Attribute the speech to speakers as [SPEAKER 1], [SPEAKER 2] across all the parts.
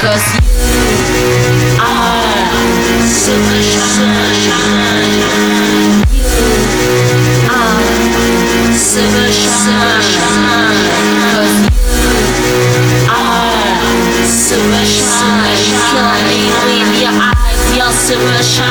[SPEAKER 1] Cause super shine. Cause you are super shine. Me with your eyes, your super shine.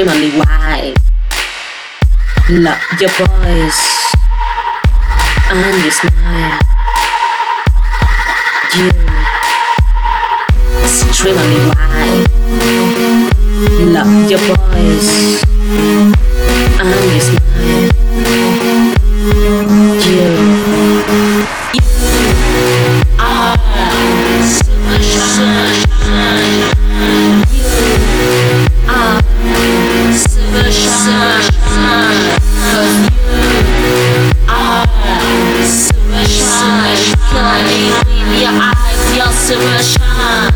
[SPEAKER 1] Extremely wide. Love your voice and your smile. You extremely wide. Love your voice your shine